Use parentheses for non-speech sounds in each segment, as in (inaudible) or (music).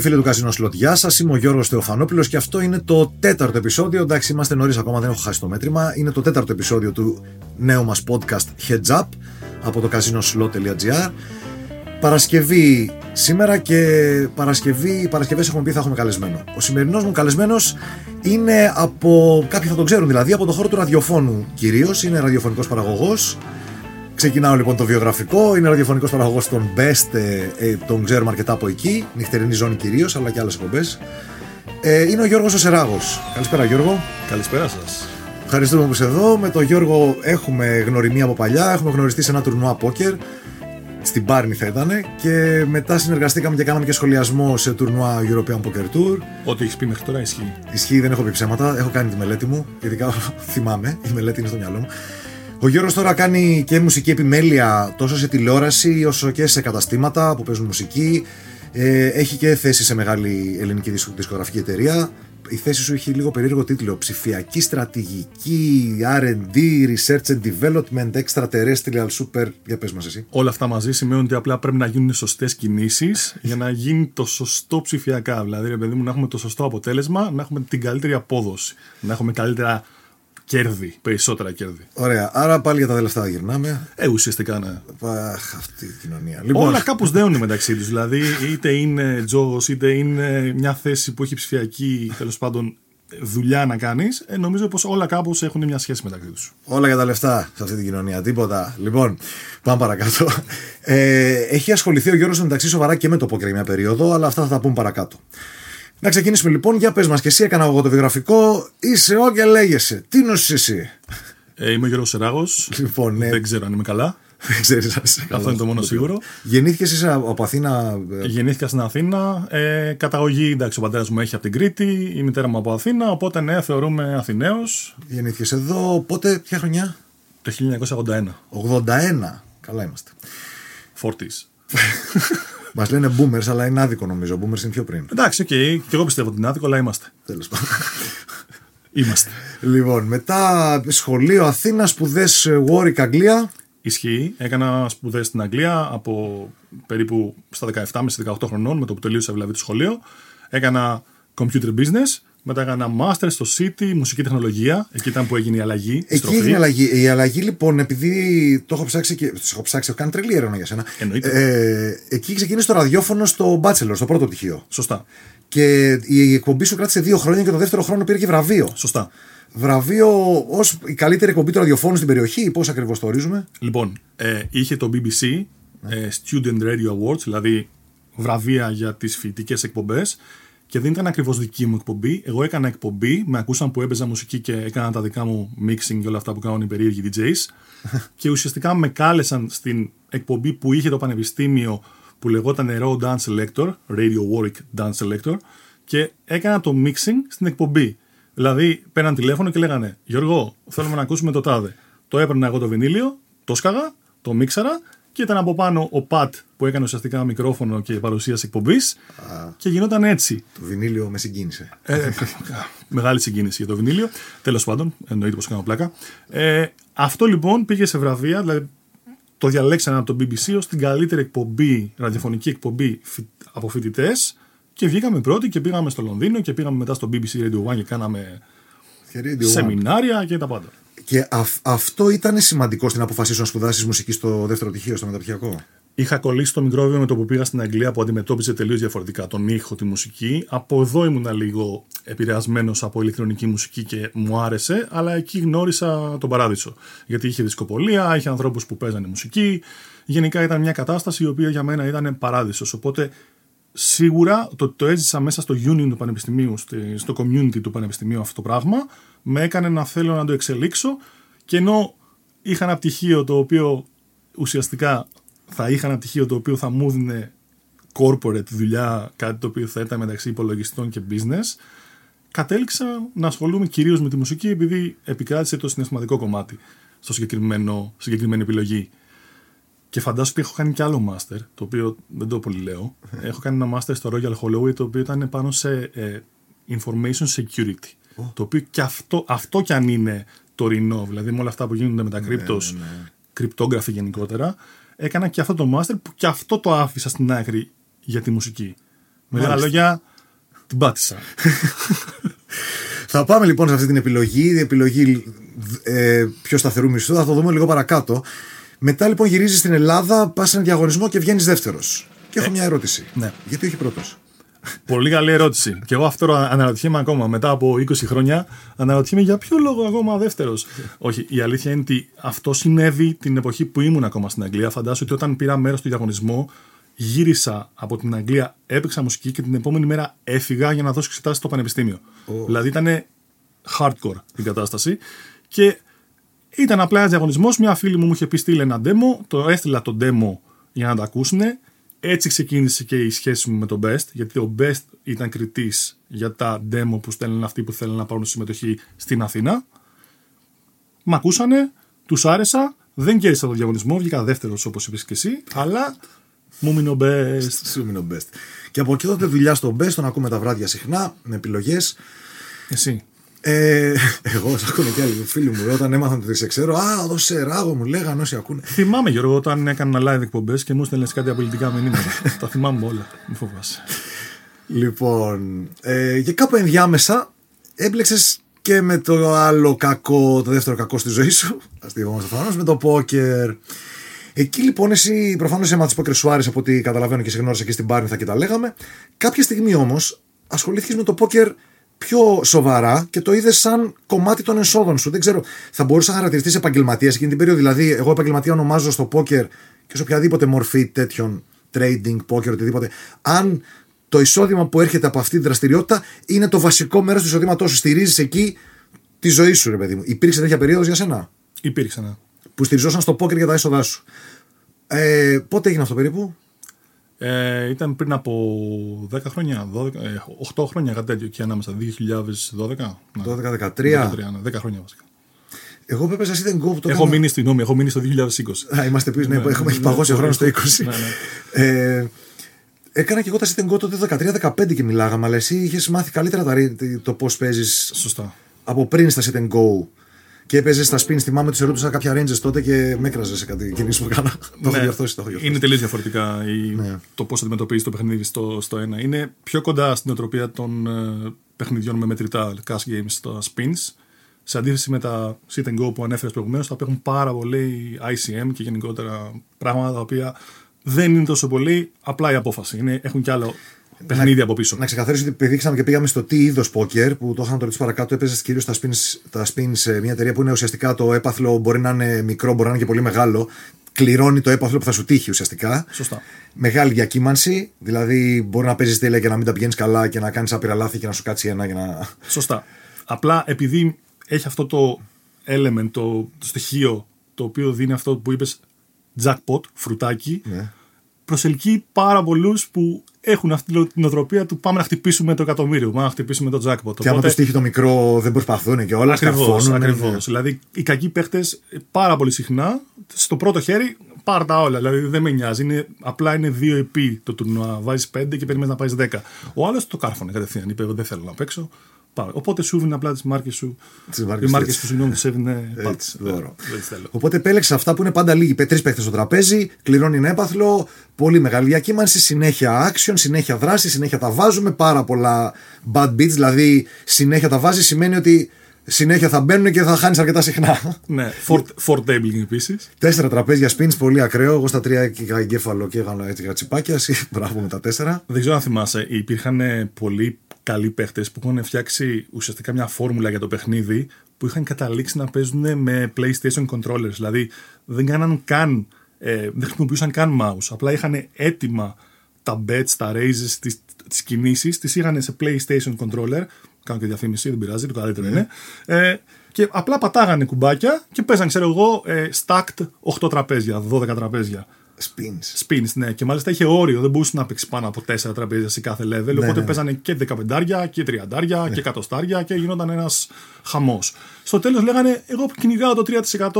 και φίλοι του Καζίνο Σλότ, γεια σας. Είμαι ο Γιώργος Θεοφανόπουλος και αυτό είναι το τέταρτο επεισόδιο. Εντάξει, είμαστε νωρίς ακόμα, δεν έχω χάσει το μέτρημα. Είναι το τέταρτο επεισόδιο του νέου μας podcast Heads Up από το casinoslot.gr. Παρασκευή σήμερα και Παρασκευή, Παρασκευές έχουμε πει θα έχουμε καλεσμένο. Ο σημερινός μου καλεσμένος είναι από, κάποιοι θα τον ξέρουν δηλαδή, από το χώρο του ραδιοφώνου κυρίως, είναι ραδιοφωνικός παραγωγός. Ξεκινάω λοιπόν το βιογραφικό, είναι ραδιοφωνικός παραγωγός των Best, ε, ε, τον ξέρουμε αρκετά από εκεί, νυχτερινή ζώνη κυρίως, αλλά και άλλες εκπομπές. Ε, είναι ο Γιώργος Οσεράγος. Καλησπέρα Γιώργο. Καλησπέρα σας. Ευχαριστούμε που είσαι εδώ. Με τον Γιώργο έχουμε γνωριμία από παλιά, έχουμε γνωριστεί σε ένα τουρνουά πόκερ στην Πάρνη θα ήταν και μετά συνεργαστήκαμε και κάναμε και σχολιασμό σε τουρνουά European Poker Tour. Ό,τι έχεις πει μέχρι τώρα ισχύει. Ισχύει, δεν έχω πει ψέματα. Έχω κάνει τη μελέτη μου. Ειδικά (laughs) θυμάμαι, η μελέτη είναι στο μυαλό μου. Ο Γιώργος τώρα κάνει και μουσική επιμέλεια τόσο σε τηλεόραση όσο και σε καταστήματα που παίζουν μουσική. Ε, έχει και θέση σε μεγάλη ελληνική δισκογραφική εταιρεία η θέση σου έχει λίγο περίεργο τίτλο. Ψηφιακή στρατηγική, RD, Research and Development, Extraterrestrial Super. Για πες μας εσύ. Όλα αυτά μαζί σημαίνουν ότι απλά πρέπει να γίνουν σωστές κινήσεις για να γίνει το σωστό ψηφιακά. Δηλαδή, ρε παιδί μου, να έχουμε το σωστό αποτέλεσμα, να έχουμε την καλύτερη απόδοση, να έχουμε καλύτερα κέρδη, περισσότερα κέρδη. Ωραία. Άρα πάλι για τα λεφτά γυρνάμε. Ε, ουσιαστικά ναι. Αχ, αυτή η κοινωνία. Λοιπόν... Όλα κάπως δέουν μεταξύ τους. Δηλαδή, είτε είναι τζόγος, είτε είναι μια θέση που έχει ψηφιακή τέλος πάντων δουλειά να κάνεις, ε, νομίζω πως όλα κάπως έχουν μια σχέση μεταξύ τους. Όλα για τα λεφτά σε αυτή την κοινωνία. Τίποτα. Λοιπόν, πάμε παρακάτω. Ε, έχει ασχοληθεί ο Γιώργος μεταξύ σοβαρά και με το πόκερ μια περίοδο, αλλά αυτά θα τα πούμε παρακάτω. Να ξεκινήσουμε λοιπόν. Για πες μας και εσύ, έκανα εγώ το βιογραφικό. Είσαι ο και λέγεσαι. Τι νοσεί εσύ. Ε, είμαι ο Γιώργος Σεράγος. Λοιπόν, ναι. Δεν ξέρω αν είμαι καλά. Δεν ξέρεις Αυτό είναι το μόνο σίγουρο. Γεννήθηκες εσύ από Αθήνα. Ε; Γεννήθηκα στην Αθήνα. Ε, καταγωγή, εντάξει, ο πατέρας μου έχει από την Κρήτη, η μητέρα μου από Αθήνα. Οπότε ναι, θεωρούμαι Αθηναίος. Γεννήθηκες εδώ, πότε, ποια χρονιά; Το 1981. 81. Καλά είμαστε. Forties. (laughs) Μας λένε boomers, αλλά είναι άδικο νομίζω. Boomers είναι πιο πριν. Εντάξει, ok. Okay. Και εγώ πιστεύω ότι είναι άδικο, αλλά είμαστε. Τέλος πάντων. είμαστε. Λοιπόν, μετά σχολείο Αθήνας, σπουδές Warwick Αγγλία. Ισχύει. Έκανα σπουδές στην Αγγλία από περίπου στα 17 με 18 χρονών, με το που τελείωσα δηλαδή το σχολείο. Έκανα computer business μετά έκανα master στο City, μουσική τεχνολογία. Εκεί ήταν που έγινε η αλλαγή. Εκεί έγινε η αλλαγή. Η αλλαγή λοιπόν, επειδή το έχω ψάξει και. Το έχω ψάξει, έχω κάνει τρελή έρευνα για σένα. Εννοείται. Ε, εκεί ξεκίνησε το ραδιόφωνο στο Bachelor, στο πρώτο πτυχίο. Σωστά. Και η εκπομπή σου κράτησε δύο χρόνια και το δεύτερο χρόνο πήρε και βραβείο. Σωστά. Βραβείο ως η καλύτερη εκπομπή του ραδιοφώνου στην περιοχή, πώς ακριβώς το ορίζουμε; Λοιπόν, ε, είχε το BBC ε, Student Radio Awards, δηλαδή βραβεία για τις φοιτητικές εκπομπές και δεν ήταν ακριβώς δική μου εκπομπή. Εγώ έκανα εκπομπή, με ακούσαν που έπαιζα μουσική και έκανα τα δικά μου mixing και όλα αυτά που κάνουν οι περίεργοι DJs. (laughs) και ουσιαστικά με κάλεσαν στην εκπομπή που είχε το πανεπιστήμιο που λεγόταν Raw Dance Selector, Radio Warwick Dance Selector, και έκανα το mixing στην εκπομπή. Δηλαδή, πέραν τηλέφωνο και λέγανε Γιώργο, θέλουμε να ακούσουμε το τάδε. Το έπαιρνα εγώ το βινίλιο, το σκάγα, το μίξαρα και ήταν από πάνω ο Πατ που έκανε ουσιαστικά μικρόφωνο και παρουσίαση εκπομπής. Και γινόταν έτσι. Το βινίλιο με συγκίνησε. Ε, μεγάλη συγκίνηση για το βινίλιο. Τέλος πάντων, εννοείται πως κάνω πλάκα. Ε, αυτό λοιπόν πήγε σε βραβεία, δηλαδή το διαλέξανε από το BBC ως την καλύτερη εκπομπή, ραδιοφωνική εκπομπή από φοιτητές. Και βγήκαμε πρώτοι και πήγαμε στο Λονδίνο και πήγαμε μετά στο BBC Radio One και κάναμε σεμινάρια και τα πάντα. Και αυτό ήταν σημαντικό στην αποφασή σου να σπουδάσεις μουσική στο δεύτερο πτυχίο, στο μεταπτυχιακό; Είχα κολλήσει το μικρόβιο με το που πήγα στην Αγγλία που αντιμετώπιζε τελείως διαφορετικά τον ήχο, τη μουσική. Από εδώ ήμουν λίγο επηρεασμένος από ηλεκτρονική μουσική και μου άρεσε, αλλά εκεί γνώρισα τον παράδεισο. Γιατί είχε δισκοπολία, είχε ανθρώπους που παίζανε μουσική. Γενικά ήταν μια κατάσταση η οποία για μένα ήταν παράδεισος. Οπότε σίγουρα το, το έζησα μέσα στο union του πανεπιστημίου, στο community του πανεπιστημίου αυτό το πράγμα με έκανε να θέλω να το εξελίξω και ενώ είχα ένα πτυχίο το οποίο ουσιαστικά θα είχα ένα πτυχίο το οποίο θα μου έδινε corporate δουλειά, κάτι το οποίο θα ήταν μεταξύ υπολογιστών και business, κατέληξα να ασχολούμαι κυρίως με τη μουσική επειδή επικράτησε το συναισθηματικό κομμάτι στο συγκεκριμένο, συγκεκριμένη επιλογή. Και φαντάζομαι ότι έχω κάνει κι άλλο master, το οποίο δεν το πολύ λέω. (laughs) έχω κάνει ένα master στο Royal Holloway, το οποίο ήταν πάνω σε ε, information security. Το οποίο και αυτό, αυτό κι αν είναι τωρινό, δηλαδή με όλα αυτά που γίνονται με τα κρύπτος, ναι, ναι, ναι. κρυπτόγραφη γενικότερα, έκανα και αυτό το master που και αυτό το άφησα στην άκρη για τη μουσική. Με άλλα λόγια, την πάτησα. (laughs) Θα πάμε λοιπόν σε αυτή την επιλογή, η επιλογή ε, πιο σταθερού μισθού, θα το δούμε λίγο παρακάτω. Μετά λοιπόν γυρίζεις στην Ελλάδα, πας σε ένα διαγωνισμό και βγαίνεις δεύτερος. Και έχω μια ερώτηση. ναι. Γιατί όχι πρώτος; Πολύ καλή ερώτηση. Και εγώ αυτό αναρωτιέμαι ακόμα μετά από 20 χρόνια. Αναρωτιέμαι για ποιο λόγο ακόμα δεύτερος. Όχι, η αλήθεια είναι ότι αυτό συνέβη την εποχή που ήμουν ακόμα στην Αγγλία. Φαντάσου ότι όταν πήρα μέρος στο διαγωνισμό, γύρισα από την Αγγλία, έπαιξα μουσική και την επόμενη μέρα έφυγα για να δώσω εξετάσεις στο πανεπιστήμιο. Δηλαδή ήταν hardcore η κατάσταση. Και ήταν απλά ένας διαγωνισμός. Μια φίλη μου μου είχε πει στείλε ένα demo. Το έστειλα το demo για να τα ακούσουν. Έτσι ξεκίνησε και η σχέση μου με τον Best, γιατί ο Best ήταν κριτής για τα demo που στέλνουν αυτοί που θέλουν να πάρουν συμμετοχή στην Αθήνα. Μ' ακούσανε, τους άρεσα, δεν κέρδισα το διαγωνισμό, βγήκα δεύτερος όπως είπες και εσύ, αλλά μου μείνει ο Best. Σου μείνει ο Best. Και από εκεί τότε δουλειά στο Best, τον ακούμε τα βράδια συχνά, με επιλογές. Εσύ. Ε, εγώ, σα ακούνε και άλλοι φίλοι μου, όταν έμαθαν ότι σε ξέρω, Α, δώσε ράγο, μου λέγανε όσοι ακούνε. Θυμάμαι, Γιώργο, όταν έκανα live εκπομπές και μου έστελνε κάτι απολυτικά μηνύματα. (laughs) Τα θυμάμαι όλα. Μην φοβάσαι. Λοιπόν, ε, και κάπου ενδιάμεσα έμπλεξες και με το άλλο κακό, το δεύτερο κακό στη ζωή σου. (laughs) Αστείευομαι προφανώς, με το πόκερ. Εκεί λοιπόν εσύ προφανώς αίμα τη πόκερ σου άρεσε από ό,τι καταλαβαίνω και σε γνώρισα εκεί στην Πάρνηθα και τα λέγαμε. Κάποια στιγμή όμως ασχολήθηκες με το πόκερ πιο σοβαρά και το είδες σαν κομμάτι των εσόδων σου. Δεν ξέρω, θα μπορούσε να χαρακτηριστεί επαγγελματίας εκείνη την περίοδο. Δηλαδή, εγώ επαγγελματία ονομάζω στο πόκερ και σε οποιαδήποτε μορφή τέτοιων trading, πόκερ, οτιδήποτε. Αν το εισόδημα που έρχεται από αυτή τη δραστηριότητα είναι το βασικό μέρος του εισοδήματός σου. Στηρίζεις εκεί τη ζωή σου, ρε παιδί μου. Υπήρξε τέτοια περίοδος για σένα; Υπήρξε, ναι. Που στηριζόσαν στο πόκερ για τα έσοδά σου. Ε, πότε έγινε αυτό περίπου; Ε, ήταν πριν από 10 χρόνια, 12, ε, 8 χρόνια κάτι τέτοιο και ανάμεσα, 2012. Ναι. 12-13. 13, ναι, 10 χρόνια βασικά. Εγώ βέβαια σα ήταν go που το Έχω έκανα- μείνει στην νόμη, έχω μείνει στο 2020. Α, είμαστε πίσω, ναι, Ναι, έχουμε ναι, έχει παγώσει ο ναι, χρόνος στο ναι, 20. ναι, ναι. Ε, έκανα και εγώ τα sit and go τότε 13-15 και μιλάγαμε, αλλά εσύ είχες μάθει καλύτερα τα, ρι- το πώς παίζεις Σωστά. από πριν στα sit and go. Και έπαιζες στα spins. Θυμάμαι ότι σε ρωτούσα κάποια ranges τότε και με έκραζες σε κάτι κινήσεις που έκανα. (laughs) Το έχω Ναι, διορθώσεις. Το έχω διορθώσεις. Είναι τελείως διαφορετικά η, Ναι. το πώς αντιμετωπίζεις το παιχνίδι στο, στο ένα. Είναι πιο κοντά στην οτροπία των ε, παιχνιδιών με μετρητά cash games στα spins. Σε αντίθεση με τα sit and go που ανέφερες προηγουμένως, τα οποία έχουν πάρα πολύ ICM και γενικότερα πράγματα τα οποία δεν είναι τόσο πολύ απλά η απόφαση. Είναι, έχουν κι άλλο παιχνίδι από πίσω. Να ξεκαθαρίσω ότι επειδή ήξαμε και πήγαμε στο τι είδος πόκερ, που το είχαμε το ρωτήσει παρακάτω, έπαιζε κυρίως τα spins, τα spins σε μια εταιρεία που είναι ουσιαστικά το έπαθλο μπορεί να είναι μικρό, μπορεί να είναι και πολύ μεγάλο. Κληρώνει το έπαθλο που θα σου τύχει ουσιαστικά. Σωστά. Μεγάλη διακύμανση, δηλαδή μπορεί να παίζεις τέλεια και να μην τα πηγαίνεις καλά και να κάνεις άπειρα λάθη και να σου κάτσει ένα για να. Σωστά. Απλά επειδή έχει αυτό το element, το, το στοιχείο το οποίο δίνει αυτό που είπες jackpot, φρουτάκι, Ναι. Προσελκύει πάρα πολλούς που έχουν αυτή την οτροπία του πάμε να χτυπήσουμε το εκατομμύριο, πάμε να χτυπήσουμε το jackpot. Και άμα τους τύχει το μικρό, δεν προσπαθούν και όλα. Ακριβώς. καρφώνουν, Ακριβώς. ναι. Δηλαδή, οι κακοί παίχτες πάρα πολύ συχνά στο πρώτο χέρι πάρ τα όλα. Δηλαδή, δεν με νοιάζει. Είναι, απλά είναι δύο επί το τουρνουά. Βάζεις 5 και περιμένεις να πάει 10. Ο άλλος το κάρφωνε κατευθείαν. Είπε: Εγώ δεν θέλω να παίξω. Πάω. Οπότε σου έδινε απλά τις μάρκες σου. Τις μάρκες Οι μάρκες έτσι. σου, συγγνώμη, του έδινε. Έτσι, πάτησε. δώρο. Δεν τις θέλω. Οπότε επέλεξε αυτά που είναι πάντα λίγοι. Τρεις παίχτες στο τραπέζι, κληρώνει ένα έπαθλο, πολύ μεγάλη διακύμανση, συνέχεια action, συνέχεια δράση, συνέχεια τα βάζουμε. Πάρα πολλά bad beats, δηλαδή συνέχεια τα βάζει σημαίνει ότι συνέχεια θα μπαίνουν και θα χάνεις αρκετά συχνά. Ναι, for, for tabling επίσης. Τέσσερα τραπέζια spins, πολύ ακραίο. Εγώ στα τρία είχα εγκέφαλο και έκανα έτσι γατσιπάκια. Εσύ, (laughs) μπράβο με τα τέσσερα. Δεν ξέρω αν θυμάσαι, υπήρχαν ε, πολλοί καλοί παίχτες που είχαν φτιάξει ουσιαστικά μια φόρμουλα για το παιχνίδι που είχαν καταλήξει να παίζουν με PlayStation controllers. Δηλαδή δεν κάναν καν, ε, δεν χρησιμοποιούσαν καν mouse. Απλά είχαν έτοιμα τα bets, τα raises, τις, τις κινήσεις, τις είχαν σε PlayStation controller. Κάνω και διαφήμιση, δεν πειράζει, το καλύτερο είναι. Ε, και απλά πατάγανε κουμπάκια και παίζαν, ξέρω εγώ, ε, stacked 8 τραπέζια, 12 τραπέζια. Spins. Spins, ναι. Και μάλιστα είχε όριο, δεν μπορούσε να παίξει πάνω από 4 τραπέζια σε κάθε level. οπότε ναι. παίζανε και 15 και 30 και 100 και γινόταν ένας χαμός. Στο τέλος λέγανε, Εγώ κυνηγάω το 3%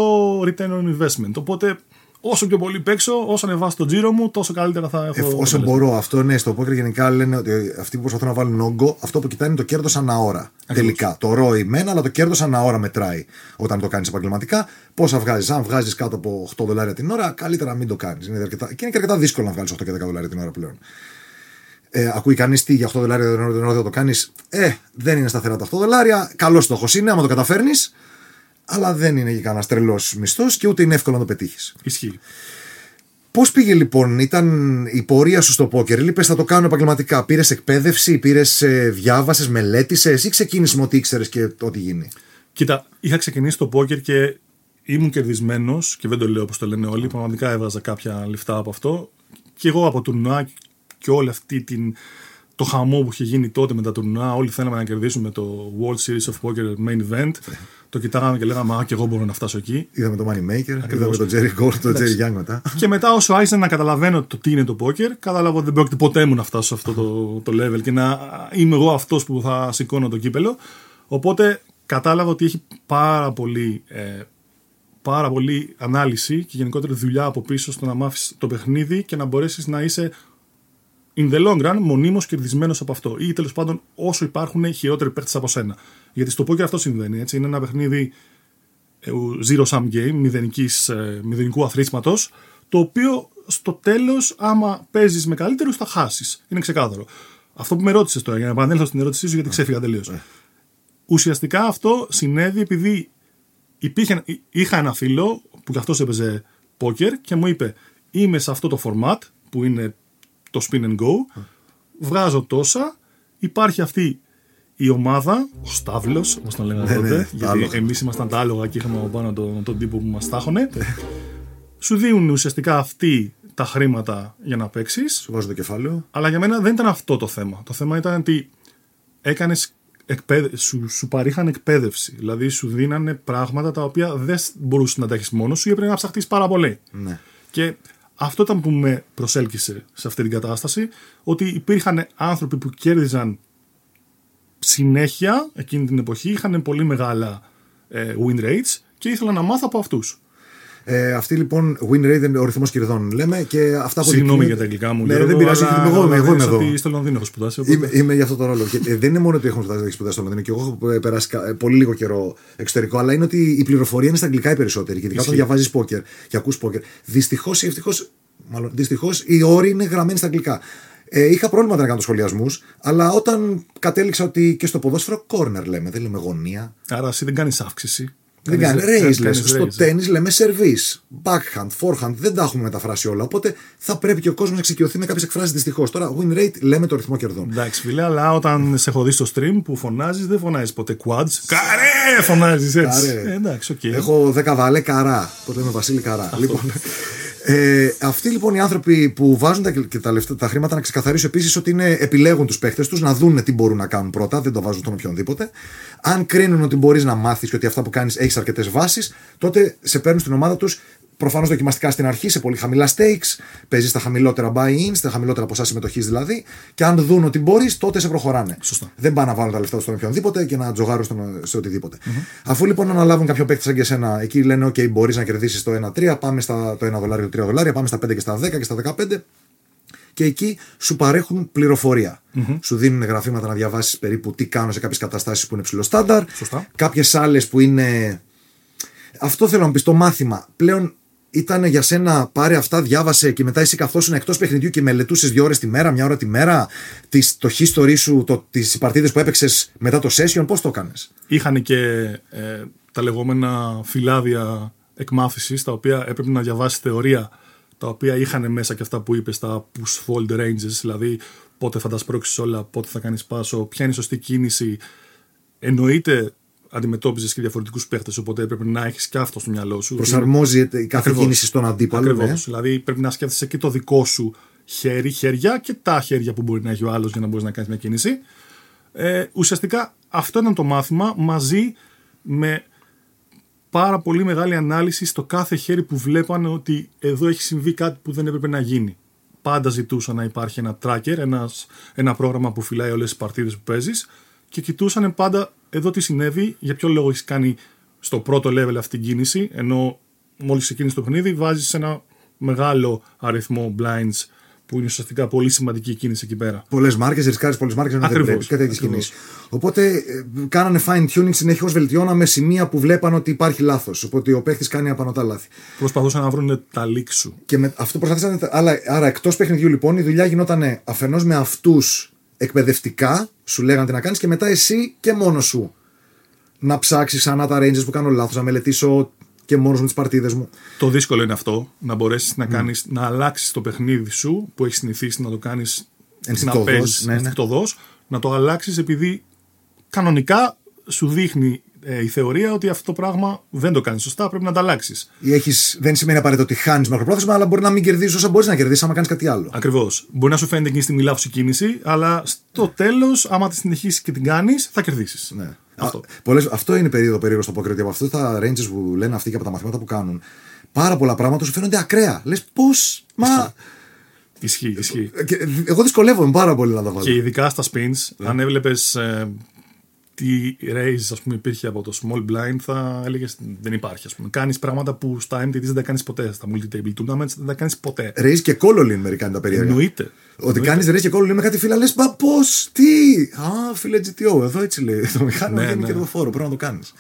return on investment. Οπότε όσο πιο πολύ παίξω, όσο ανεβάσω το τζίρο μου, τόσο καλύτερα θα έχω. Ε, όσο αποτέλεσμα. μπορώ. Αυτό ναι, στο πόκερ γενικά λένε ότι αυτοί που προσπαθούν να βάλουν όγκο, αυτό που κοιτάνε είναι το κέρδος ανά ώρα. Τελικά. Το ρόι μένα, αλλά το κέρδος ανά ώρα μετράει όταν το κάνεις επαγγελματικά. Πόσα βγάζεις. Αν βγάζεις κάτω από 8 δολάρια την ώρα, καλύτερα να μην το κάνεις. Είναι αρκετά... Και είναι και αρκετά δύσκολο να βγάλεις 8 και 10 δολάρια την ώρα πλέον. Ε, ακούει κανείς τι για 8 δολάρια την ώρα δεν το κάνεις; Ε, δεν είναι σταθερά τα 8 δολάρια. Καλός στόχος είναι, άμα το καταφέρνεις. Αλλά δεν είναι και κανένας τρελός μισθός και ούτε είναι εύκολο να το πετύχεις. Ισχύει. Πώς πήγε λοιπόν, ήταν η πορεία σου στο πόκερ, είπε θα το κάνω επαγγελματικά. Πήρες εκπαίδευση, πήρες, διάβασες, μελέτησες ή ξεκίνησες με ό,τι ήξερες και ό,τι γίνει; Κοίτα, είχα ξεκινήσει το πόκερ και ήμουν κερδισμένος και δεν το λέω όπως το λένε όλοι. Πραγματικά έβαζα κάποια λεφτά από αυτό. Και εγώ από τουρνουά και όλη αυτή την, το χαμό που είχε γίνει τότε με τα τουρνουά, όλοι θέλαμε να κερδίσουμε το World Series of Poker Main Event. Το κοιτάγαμε και λέγαμε, Α, και εγώ μπορώ να φτάσω εκεί. Είδαμε το Moneymaker, είδαμε τον Jerry Gold, τον Jerry Young μετά. Και μετά, όσο άρχισα να καταλαβαίνω το τι είναι το poker, κατάλαβα ότι δεν πρόκειται ποτέ μου να φτάσω σε αυτό το, το level και να είμαι εγώ αυτός που θα σηκώνω το κύπελο. Οπότε κατάλαβα ότι έχει πάρα πολύ, ε, πάρα πολύ ανάλυση και γενικότερη δουλειά από πίσω στο να μάθεις το παιχνίδι και να μπορέσεις να είσαι in the long run μονίμως κερδισμένος από αυτό. Ή τέλος πάντων όσο υπάρχουν χειρότεροι παίχτε από σένα. Γιατί στο poker αυτό συμβαίνει. Έτσι. Είναι ένα παιχνίδι ε, zero sum game, μηδενικής, ε, μηδενικού αθροίσματος, το οποίο στο τέλος, άμα παίζεις με καλύτερους, θα χάσεις. Είναι ξεκάθαρο. Αυτό που με ρώτησες τώρα, για να επανέλθω στην ερώτησή σου, γιατί ξέφυγα τελείως. Ναι. Ουσιαστικά αυτό συνέβη επειδή υπήρχε, είχα ένα φίλο που κι αυτός έπαιζε poker και μου είπε είμαι σε αυτό το format που είναι το spin and go, βγάζω τόσα, υπάρχει αυτή η ομάδα, ο Σταύλο, όπως τον λέγανε ναι, τότε, ναι, γιατί εμείς ήμασταν τα άλογα και είχαμε από πάνω τον, τον τύπο που μας τάχωνε. σου δίνουν ουσιαστικά αυτοί τα χρήματα για να παίξεις. Σου βάζω το κεφάλαιο. Αλλά για μένα δεν ήταν αυτό το θέμα. Το θέμα ήταν ότι έκανες σου, σου παρήχαν εκπαίδευση. Δηλαδή σου δίνανε πράγματα τα οποία δεν μπορούσες να τα έχεις μόνος σου ή έπρεπε να ψαχτείς πάρα πολύ. Ναι. Και αυτό ήταν που με προσέλκυσε σε αυτή την κατάσταση, ότι υπήρχαν άνθρωποι που κέρδιζαν συνέχεια εκείνη την εποχή, είχαν πολύ μεγάλα ε, win rates και ήθελα να μάθω από αυτούς. Ε, αυτή λοιπόν win rate είναι ο ρυθμός κερδών, λέμε. Και αυτά που Συγγνώμη για τα αγγλικά μου. Ναι, δεν πειράζει. Αλλά, εγώ, αλλά, εγώ είμαι εδώ. στο Λονδίνο έχω σπουδάσει. Οπότε... Είμαι, είμαι για αυτό το ρόλο. και, ε, δεν είναι μόνο ότι έχω σπουδάσει στο Λονδίνο και εγώ έχω περάσει ε, πολύ λίγο καιρό εξωτερικό, αλλά είναι ότι η πληροφορία είναι στα αγγλικά οι περισσότεροι. Και ειδικά όταν διαβάζεις πόκερ και ακούς πόκερ. Δυστυχώς ή ευτυχώς, μάλλον δυστυχώς οι όροι είναι γραμμένοι στα αγγλικά. Ε, είχα πρόβλημα να κάνω σχολιασμούς, αλλά όταν κατέληξα ότι και στο ποδόσφαιρο corner λέμε, δεν λέμε γωνία. Άρα εσύ δεν κάνεις αύξηση. Δεν κάνει. Raise Στο τέννη λέμε service, backhand, forehand. Δεν τα έχουμε μεταφράσει όλα. Οπότε θα πρέπει και ο κόσμος να εξοικειωθεί με κάποιες εκφράσεις δυστυχώς. Τώρα, win rate λέμε το ρυθμό κερδών. Εντάξει, φίλε, αλλά όταν σε έχω δει στο stream που φωνάζεις, δεν φωνάζεις ποτέ quads. Καρέ! Φωνάζεις έτσι. Καρέ. Ε, εντάξει, okay. Έχω 10 βαλέ καρά. Πώ λέμε Βασίλη Καρά. Λοιπόν, ε, αυτοί λοιπόν οι άνθρωποι που βάζουν τα, και τα, λεφτά, τα χρήματα να ξεκαθαρίσουν επίσης ότι είναι, επιλέγουν τους παίχτες τους να δουν τι μπορούν να κάνουν πρώτα, δεν το βάζουν τον οποιονδήποτε. Αν κρίνουν ότι μπορείς να μάθεις και ότι αυτά που κάνεις έχεις αρκετές βάσεις, τότε σε παίρνουν στην ομάδα τους Προφανώς δοκιμαστικά στην αρχή σε πολύ χαμηλά stakes, παίζει στα χαμηλότερα buy-in, στα χαμηλότερα ποσά συμμετοχής δηλαδή, και αν δουν ότι μπορείς, τότε σε προχωράνε. Σωστά. Δεν πάνε να βάλουν τα λεφτά τους στον οποιονδήποτε και να τζογάρουν στον, σε οτιδήποτε. Mm-hmm. Αφού λοιπόν αναλάβουν κάποιο παίκτη σαν και εσένα, εκεί λένε: OK, μπορείς να κερδίσεις το 1-3, πάμε στα το 1 δολάριο, το 3 δολάρια, πάμε στα 5 και στα 10 και στα 15 και εκεί σου παρέχουν πληροφορία. Mm-hmm. Σου δίνουν γραφήματα να διαβάσεις περίπου τι κάνουν σε κάποιες καταστάσεις που είναι ψηλό στάνταρ. Κάποιες άλλες που είναι. Αυτό θέλω να πεις, το μάθημα. Πλέον ήταν για σένα πάρε αυτά, διάβασε και μετά εσύ καθόσουν εκτός παιχνιδιού και μελετούσες δύο ώρες τη μέρα, μια ώρα τη μέρα, τις, το history σου, τις παρτίδες που έπαιξες μετά το session, πώς το έκανες; Είχαν και ε, τα λεγόμενα φυλάδια εκμάθησης, τα οποία έπρεπε να διαβάσεις θεωρία, τα οποία είχαν μέσα και αυτά που είπες, τα push fold ranges, δηλαδή πότε θα τα σπρώξεις όλα, πότε θα κάνεις πάσο, ποια είναι η σωστή κίνηση. Εννοείται αντιμετώπιζες και διαφορετικούς παίχτες, οπότε έπρεπε να έχεις και αυτό στο μυαλό σου. Προσαρμόζει κάθε Ακριβώς. κίνηση στον αντίπαλο. Ακριβώς. Ναι. Δηλαδή πρέπει να σκέφτεσαι και το δικό σου χέρι, χέρια και τα χέρια που μπορεί να έχει ο άλλος για να μπορείς να κάνεις μια κίνηση. Ε, ουσιαστικά αυτό ήταν το μάθημα μαζί με πάρα πολύ μεγάλη ανάλυση στο κάθε χέρι που βλέπανε ότι εδώ έχει συμβεί κάτι που δεν έπρεπε να γίνει. Πάντα ζητούσαν να υπάρχει ένα tracker, ένας, ένα πρόγραμμα που φυλάει όλες τις παρτίδες που παίζεις και κοιτούσαν πάντα εδώ τι συνέβη, για ποιο λόγο έχεις κάνει στο πρώτο level αυτή την κίνηση, ενώ μόλις ξεκίνησε το παιχνίδι βάζεις ένα μεγάλο αριθμό blinds που είναι ουσιαστικά πολύ σημαντική κίνηση εκεί πέρα. Πολλές μάρκες, ρισκάρεις πολλές μάρκες να δεν Ακριβώς, πρέπει και τέτοιες ακριβώς. κινήσεις. Οπότε ε, κάνανε fine tuning συνεχώ βελτιώναμε σημεία που βλέπαν ότι υπάρχει λάθος. Οπότε ο παίχτη κάνει απανοτά λάθη. Προσπαθούσαν να βρουν τα leaks σου. Και με αυτό προσπαθήσανε. Αλλά, άρα εκτός παιχνιδιού λοιπόν η δουλειά γινόταν αφενός με αυτούς εκπαιδευτικά, σου λέγανε τι να κάνεις και μετά εσύ και μόνος σου. Να ψάξεις ξανά τα ranges που κάνω λάθος, να μελετήσω και μόνος με τις παρτίδες μου. Το δύσκολο είναι αυτό, να μπορέσεις να, κάνεις, να αλλάξεις το παιχνίδι σου που έχεις συνηθίσει να το κάνεις να Ενστικτοδός, παίζεις ναι, ναι. ενστικτοδός, να το αλλάξεις επειδή κανονικά σου δείχνει ε, η θεωρία ότι αυτό το πράγμα δεν το κάνεις σωστά, πρέπει να το αλλάξεις. Ή έχεις, δεν σημαίνει απαραίτητο ότι χάνεις μακροπρόθεσμα, αλλά μπορεί να μην κερδίσει όσα μπορείς να κερδίσεις άμα κάνεις κάτι άλλο. Ακριβώς. Μπορεί να σου φαίνεται εκείνη τη στιγμή λάθο η κίνηση, αλλά στο τέλος, άμα τη συνεχίσεις και την κάνεις, θα κερδίσεις. Ναι. Αυτό. Α, πολλές, αυτό είναι η περίοδο περίεργο στο poker, ότι από αυτά τα ranges που λένε αυτοί και από τα μαθήματα που κάνουν, πάρα πολλά πράγματα σου φαίνονται ακραία. Λες πώς. Μα. Ισχύει, ισχύει. Και, εγώ δυσκολεύομαι πάρα πολύ να τα βάλω. Και ειδικά στα spins, Ναι. αν έβλεπες τι raise ας πούμε, υπήρχε από το small blind, θα έλεγες δεν υπάρχει. Ας πούμε. Κάνεις πράγματα που στα MTTs δεν τα κάνεις ποτέ. Στα multi-table tournaments δεν τα κάνεις ποτέ. Raise και κόλολιν μερικά είναι τα περίεργα. Εννοείται. Ότι κάνεις raise και κόλολιν με κάτι φίλα, λες, μα πώς, τι; Α, φίλε GTO, εδώ έτσι λέει. Το μηχάνημα Ναι, είναι ναι. κερδοφόρο, πρέπει να το κάνεις.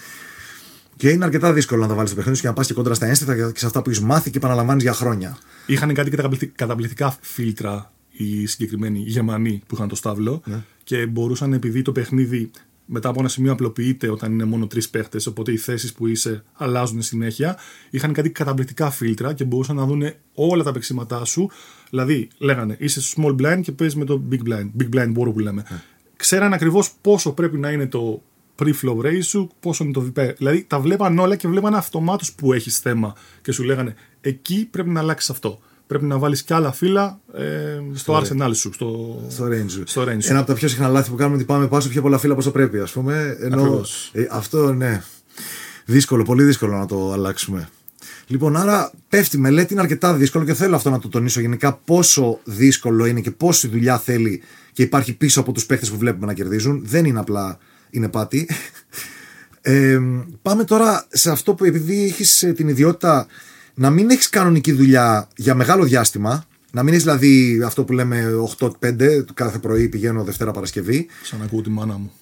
Και είναι αρκετά δύσκολο να τα βάλεις στο παιχνίδι σου και να πας και κόντρα στα ένστικτα και σε αυτά που έχεις μάθει και επαναλαμβάνεις για χρόνια. Είχαν κάτι καταπληκτι- καταπληκτικά φίλτρα οι συγκεκριμένοι Γερμανοί που είχαν το στάβλο Ναι. και μπορούσαν επειδή το παιχνίδι μετά από ένα σημείο απλοποιείται όταν είναι μόνο τρεις παίχτες, οπότε οι θέσεις που είσαι αλλάζουν συνέχεια. Είχαν κάτι καταπληκτικά φίλτρα και μπορούσαν να δουν όλα τα παίξήματά σου. Δηλαδή, λέγανε είσαι στο small blind και παίζεις με το big blind, big blind war που λέμε. Ναι. Ξέραν ακριβώς πόσο πρέπει να είναι το pre-flow raise σου, πόσο είναι το VP. Δηλαδή, τα βλέπαν όλα και βλέπαν αυτομάτως που έχεις θέμα και σου λέγανε εκεί πρέπει να αλλάξεις αυτό. Πρέπει να βάλεις και άλλα φύλλα ε, στο arsenal σου, στο, Στο range σου. στο range σου. Ένα από τα πιο συχνά λάθη που κάνουμε είναι ότι πάμε πάσο πιο πολλά φύλλα όσο πρέπει, ας πούμε. Ενώ, Ακριβώς. ε, αυτό ναι. Δύσκολο, πολύ δύσκολο να το αλλάξουμε. Λοιπόν, άρα πέφτει η μελέτη, είναι αρκετά δύσκολο και θέλω αυτό να το τονίσω γενικά πόσο δύσκολο είναι και πόση δουλειά θέλει και υπάρχει πίσω από τους παίχτες που βλέπουμε να κερδίζουν. Δεν είναι απλά είναι πάτη. (laughs) Ε, πάμε τώρα σε αυτό που επειδή έχεις την ιδιότητα να μην έχεις κανονική δουλειά για μεγάλο διάστημα, να μην έχεις δηλαδή αυτό που λέμε 8-5, κάθε πρωί πηγαίνω Δευτέρα Παρασκευή. Σαν ακούω τη μάνα μου.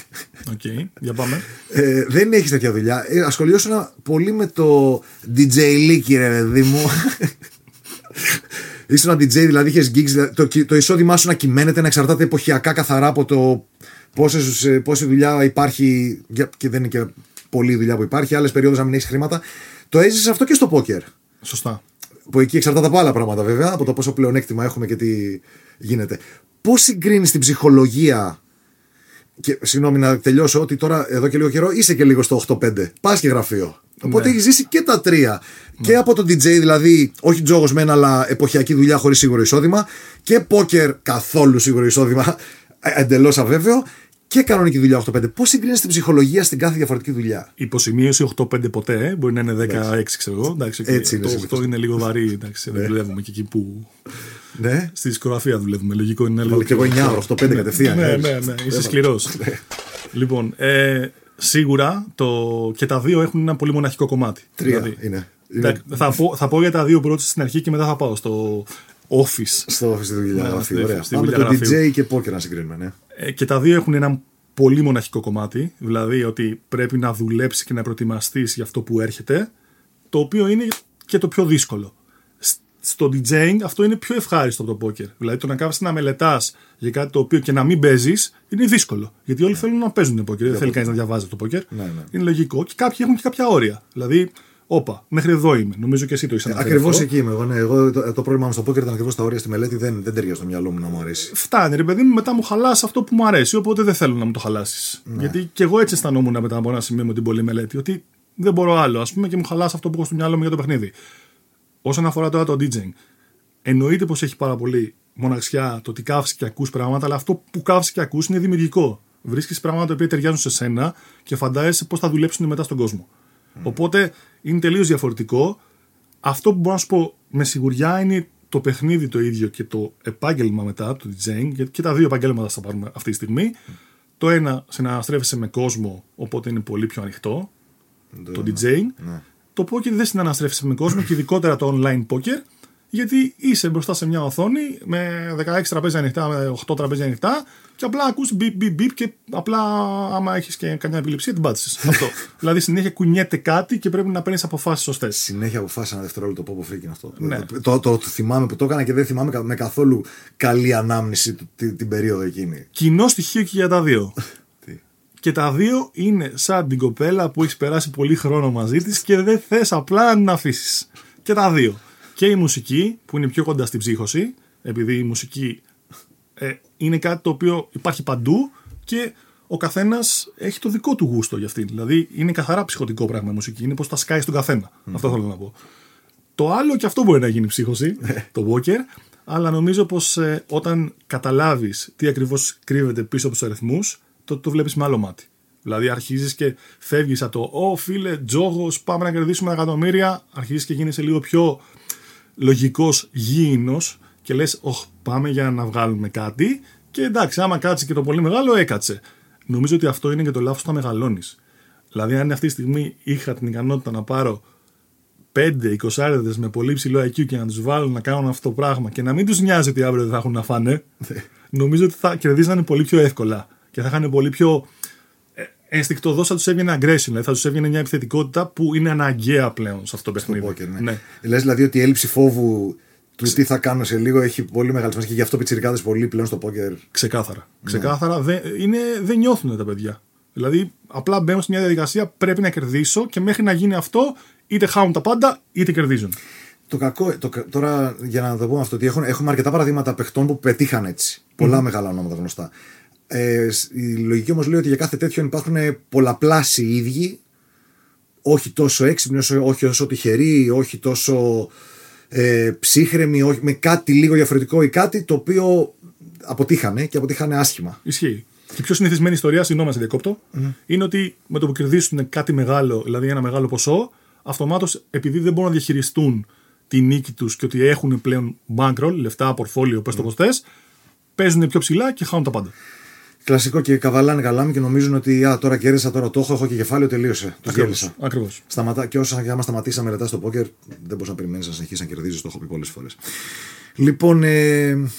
(laughs) Οκ, για πάμε. Ε, δεν έχεις τέτοια δουλειά. Ε, ασχολιόσουν πολύ με το DJ λίκι, ρε παιδί μου. Ήσουν ένα DJ, δηλαδή είχες gigs, δηλαδή, το, το εισόδημά σου να κυμαίνεται, να εξαρτάται εποχιακά καθαρά από το πόσες, ε, πόση δουλειά υπάρχει για- και δεν είναι και πολλή δουλειά που υπάρχει, άλλες περιόδους να μην έχεις χρήματα. Το έζησε αυτό και στο πόκερ. Σωστά. Που εκεί εξαρτάται από άλλα πράγματα βέβαια, από το πόσο πλεονέκτημα έχουμε και τι γίνεται. Πώς συγκρίνεις την ψυχολογία. Και συγγνώμη να τελειώσω, ότι τώρα εδώ και λίγο καιρό είσαι και λίγο στο 8-5. Πας και γραφείο. Οπότε Ναι. έχεις ζήσει και τα τρία. Και από το DJ, δηλαδή, όχι τζόγος μεν, αλλά εποχιακή δουλειά χωρίς σίγουρο εισόδημα. Και πόκερ καθόλου σίγουρο εισόδημα, εντελώς αβέβαιο. Και κανονική δουλειά 8-5. Πώς συγκρίνεις την ψυχολογία στην κάθε διαφορετική δουλιά. Υποσημείωση 8-5 ποτέ, ε. μπορεί να είναι 16, ξέρω εγώ. Εντάξει, Έτσι είναι το συνήθως. 8 είναι λίγο βαρύ, εντάξει, δεν δουλεύουμε και εκεί που. Ναι. Στη δισκογραφία δουλεύουμε. Λογικό είναι λίγο. Βάλε και εγώ 9 ώρα, 8-5 κατευθείαν. Ναι, ε. ναι, ναι, είσαι σκληρός. λοιπόν, ε, σίγουρα το... και τα δύο έχουν ένα πολύ μοναχικό κομμάτι. Τρία Δηλαδή, είναι. εντάξει, Θα, πω, θα πω για τα δύο πρώτα στην αρχή και μετά θα πάω στο office. Στο office στη δουλειά. Ναι, γραφείο, στη- ωραία. στη Πάμε δουλειά το γραφείου. DJ και poker να συγκρίνουμε, ναι. Ε, και τα δύο έχουν ένα πολύ μοναχικό κομμάτι. Δηλαδή ότι πρέπει να δουλέψει και να προετοιμαστείς για αυτό που έρχεται. Το οποίο είναι και το πιο δύσκολο. Σ- Στο DJing αυτό είναι πιο ευχάριστο από το poker. Δηλαδή το να κάθεσαι να μελετάς για κάτι το οποίο και να μην παίζεις είναι δύσκολο. Γιατί όλοι θέλουν να παίζουν poker. Δεν θέλει κανείς να διαβάζει το poker. Ναι, ναι. Είναι λογικό. Και κάποιοι έχουν και κάποια όρια. Δηλαδή, όπα, μέχρι εδώ είμαι. Νομίζω και εσύ το έχεις αναφέρει. Ακριβώς αυτό. εκεί είμαι εγώ. Ναι. Εγώ, το, το πρόβλημα μου στο poker ήταν ακριβώς τα όρια στη μελέτη. Δεν, δεν ταιριάζει στο μυαλό μου να μου αρέσει. φτάνει, ρε παιδί μου, μετά μου χαλάσει αυτό που μου αρέσει. Οπότε δεν θέλω να μου το χαλάσεις. Ναι. Γιατί και εγώ έτσι αισθανόμουν μετά από ένα σημείο με την πολλή μελέτη. Ότι δεν μπορώ άλλο, ας πούμε, και μου χαλάσει αυτό που έχω στο μυαλό μου για το παιχνίδι. Όσον αφορά τώρα το DJing, εννοείται πως έχει πάρα πολύ μοναξιά το ότι κάθεσαι και ακούς πράγματα, αλλά αυτό που κάθεσαι και ακούς είναι δημιουργικό. Βρίσκεις πράγματα τα οποία ταιριάζουν σε σένα και φαντάζεσαι πώ θα δουλέψουν μετά στον κόσμο. Οπότε είναι τελείως διαφορετικό. Αυτό που μπορώ να σου πω με σιγουριά είναι το παιχνίδι το ίδιο και το επάγγελμα μετά, το DJing, γιατί και τα δύο επαγγέλματα θα πάρουμε αυτή τη στιγμή. Το ένα συναναστρέφεσαι με κόσμο, οπότε είναι πολύ πιο ανοιχτό, το DJing. Ναι. Το poker δεν συναναστρέφεσαι με κόσμο και ειδικότερα το online poker γιατί είσαι μπροστά σε μια οθόνη με 16 τραπέζια ανοιχτά, με 8 τραπέζια ανοιχτά και απλά ακούς μπιπ μπιπ μπιπ και απλά άμα έχεις και καμιά επιληψία την πάτησες. (laughs) Αυτό. δηλαδή συνέχεια κουνιέται κάτι και πρέπει να παίρνεις αποφάσεις σωστές. Συνέχεια αποφάσισα ένα δευτερόλεπτο πω φρίκι είναι αυτό. Ναι. Το, το, το, το θυμάμαι που το έκανα και δεν θυμάμαι κα- με καθόλου καλή ανάμνηση του- την, την περίοδο εκείνη. Κοινό στοιχείο και για τα δύο. (laughs) Τι. Και τα δύο είναι σαν την κοπέλα που έχεις περάσει πολύ χρόνο μαζί της και δεν θες απλά να την αφήσεις. Και τα δύο. Και η μουσική που είναι πιο κοντά στην ψύχωση, επειδή η μουσική ε, είναι κάτι το οποίο υπάρχει παντού και ο καθένας έχει το δικό του γούστο για αυτή. Δηλαδή είναι καθαρά ψυχοτικό πράγμα η μουσική. Είναι πώ τα σκάει στον καθένα. Αυτό θέλω να πω. Το άλλο και αυτό μπορεί να γίνει ψύχωση, το Walker, αλλά νομίζω πως ε, όταν καταλάβεις τι ακριβώς κρύβεται πίσω από τους αριθμούς, το, το βλέπεις με άλλο μάτι. Δηλαδή αρχίζεις και φεύγεις από το «Ω φίλε, τζόγος, πάμε να κερδίσουμε εκατομμύρια», αρχίζεις και γίνεσαι λίγο πιο λογικός, γήινος και λες «Ωχ, πάμε για να βγάλουμε κάτι» και εντάξει, άμα κάτσει και το πολύ μεγάλο, έκατσε. Νομίζω ότι αυτό είναι και το λάθος όταν μεγαλώνεις. Δηλαδή αν αυτή τη στιγμή είχα την ικανότητα να πάρω 5 εικοσάριδες με πολύ ψηλό IQ και να τους βάλω να κάνουν αυτό το πράγμα και να μην τους νοιάζει ότι αύριο δεν θα έχουν να φάνε, νομίζω ότι θα κερδίζανε πολύ πιο εύκολα και θα είχαν πολύ πιο ε, ενστικτοδό θα τους έβγαινε aggression, δηλαδή θα τους έβγαινε μια επιθετικότητα που είναι αναγκαία πλέον σε αυτό το Το παιχνίδι. πόκερ, ναι. ναι. Λες δηλαδή ότι η έλλειψη φόβου του τι θα κάνω σε λίγο έχει πολύ μεγάλη σημασία και γι' αυτό πιτσιρικάδες πολύ πλέον στο πόκερ. Ξεκάθαρα. Ξεκάθαρα δεν, είναι, δεν νιώθουν τα παιδιά. Δηλαδή, απλά μπαίνουν σε μια διαδικασία πρέπει να κερδίσω και μέχρι να γίνει αυτό, είτε χάνουν τα πάντα, είτε κερδίζουν. Το κακό, το, κα- τώρα για να το πούμε αυτό, ότι έχουν, έχουμε αρκετά παραδείγματα παιχτών που πετύχαν έτσι. Πολλά μεγάλα ονόματα γνωστά. Ε, σ- η λογική όμως λέει ότι για κάθε τέτοιον υπάρχουν πολλαπλάσιοι ίδιοι, όχι τόσο έξυπνοι, όσο, όχι όσο τυχεροί, όχι τόσο ε, ψύχρεμοι, όχι, με κάτι λίγο διαφορετικό ή κάτι το οποίο αποτύχανε και αποτύχανε άσχημα. Ισχύει. Και η πιο συνηθισμένη ιστορία, συγγνώμη, σε διακόπτω, είναι ότι με το που κερδίσουν κάτι μεγάλο, δηλαδή ένα μεγάλο ποσό, αυτομάτως επειδή δεν μπορούν να διαχειριστούν τη νίκη τους και ότι έχουν πλέον bankroll, λεφτά, πορφόλιο, πες το πώ θες, παίζουν πιο ψηλά και χάνουν τα πάντα. Κλασικό και καβαλάνε καλάμι και νομίζουν ότι α, τώρα κέρδισα, τώρα το έχω, έχω και κεφάλαιο, τελείωσε. Του γέλασα. Ακριβώς. Σταματά, και όσα και άμα σταματήσει μελετά στο πόκερ, δεν μπορείς να περιμένεις να συνεχίσεις να κερδίζεις. Το έχω πει πολλές φορές. Λοιπόν, ε,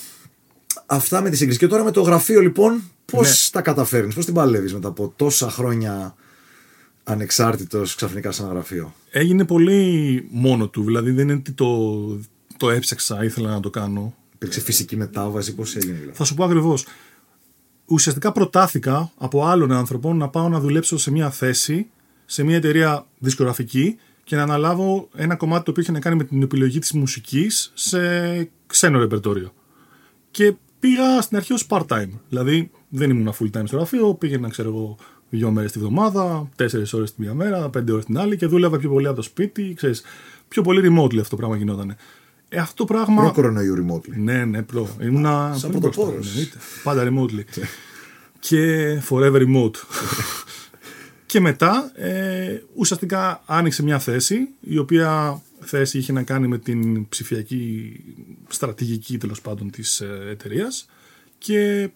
αυτά με τη σύγκριση. Και τώρα με το γραφείο, λοιπόν, πώς Ναι. τα καταφέρνεις, πώς την παλεύεις μετά από τόσα χρόνια ανεξάρτητος ξαφνικά σε ένα γραφείο; Έγινε πολύ μόνο του, δηλαδή δεν είναι ότι το, το έψαξα, ήθελα να το κάνω. Υπήρξε φυσική μετάβαση, πώς έγινε δηλαδή; Θα σου πω ακριβώς. Ουσιαστικά προτάθηκα από άλλον άνθρωπο να πάω να δουλέψω σε μια θέση, σε μια εταιρεία δισκογραφική και να αναλάβω ένα κομμάτι το οποίο είχε να κάνει με την επιλογή της μουσικής σε ξένο ρεπερτόριο. Και πήγα στην αρχή ως part-time. Δηλαδή δεν ήμουν full-time στο γραφείο, πήγαινα ξέρω εγώ δύο μέρες τη βδομάδα, τέσσερις ώρες τη μία μέρα, πέντε ώρες την άλλη και δούλευα πιο πολύ από το σπίτι, ξέρεις, πιο πολύ remotely αυτό το πράγμα γινόταν. Ε, αυτό το πράγμα... Προ κορονοϊού remotely. Ναι, ναι, προ. Ήμουνα. Σαν πολύ πρωτοπόρος. μπροστά, εννοείται. Πάντα remotely. και forever remote. και μετά ε, ουσιαστικά άνοιξε μια θέση η οποία θέση είχε να κάνει με την ψηφιακή στρατηγική τέλος πάντων της ε, εταιρείας και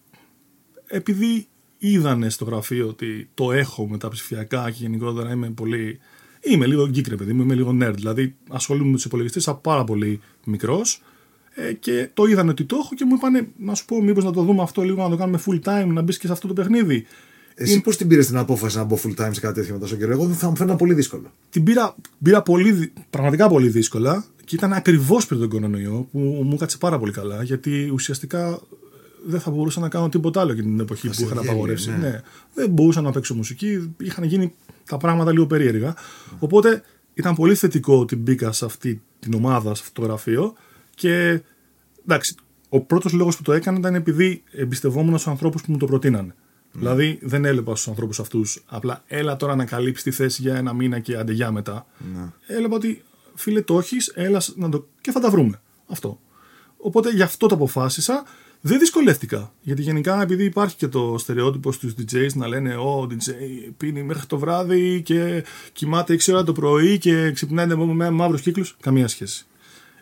επειδή είδανε στο γραφείο ότι το έχω με τα ψηφιακά και γενικότερα είμαι πολύ. Είμαι λίγο geek, ρε παιδί μου, είμαι λίγο nerd. Δηλαδή ασχολούμαι με τους υπολογιστές από πάρα πολύ μικρός ε, και το είδανε ότι το έχω και μου είπανε να σου πω, μήπως να το δούμε αυτό λίγο, να το κάνουμε full time, να μπεις και σε αυτό το παιχνίδι. Εσύ πώς την πήρες την απόφαση να μπω full time σε κάτι τέτοιο μετά στον καιρό; Εγώ θα μου φαίνεται πολύ δύσκολο. Την πήρα, πήρα πολύ, δυ- πραγματικά πολύ δύσκολα και ήταν ακριβώς πριν τον κορονοϊό που μου κάτσε πάρα πολύ καλά γιατί ουσιαστικά ε, δεν θα μπορούσα να κάνω τίποτα άλλο για την εποχή που είχαν γέλιο, απαγορεύσει. ναι. Ναι. Δεν μπορούσα να παίξω μουσική, είχαν γίνει τα πράγματα λίγο περίεργα. Οπότε ήταν πολύ θετικό ότι μπήκα σε αυτή την ομάδα, σε αυτό το γραφείο και εντάξει, ο πρώτος λόγος που το έκανα ήταν επειδή εμπιστευόμουν στους ανθρώπους που μου το προτείνανε. Δηλαδή δεν έλεπα στους ανθρώπους αυτούς απλά έλα τώρα να καλύψεις τη θέση για ένα μήνα και αντεγιά μετά. Έλεπα ότι φίλε το έχεις, έλας να το. και θα τα βρούμε. Αυτό. Οπότε γι' αυτό το αποφάσισα. Δεν δυσκολεύτηκα. Γιατί γενικά επειδή υπάρχει και το στερεότυπο στους DJs να λένε «Ω, DJ πίνει μέχρι το βράδυ και κοιμάται 6 ώρα το πρωί και ξυπνάει με μαύρους κύκλους». Καμία σχέση.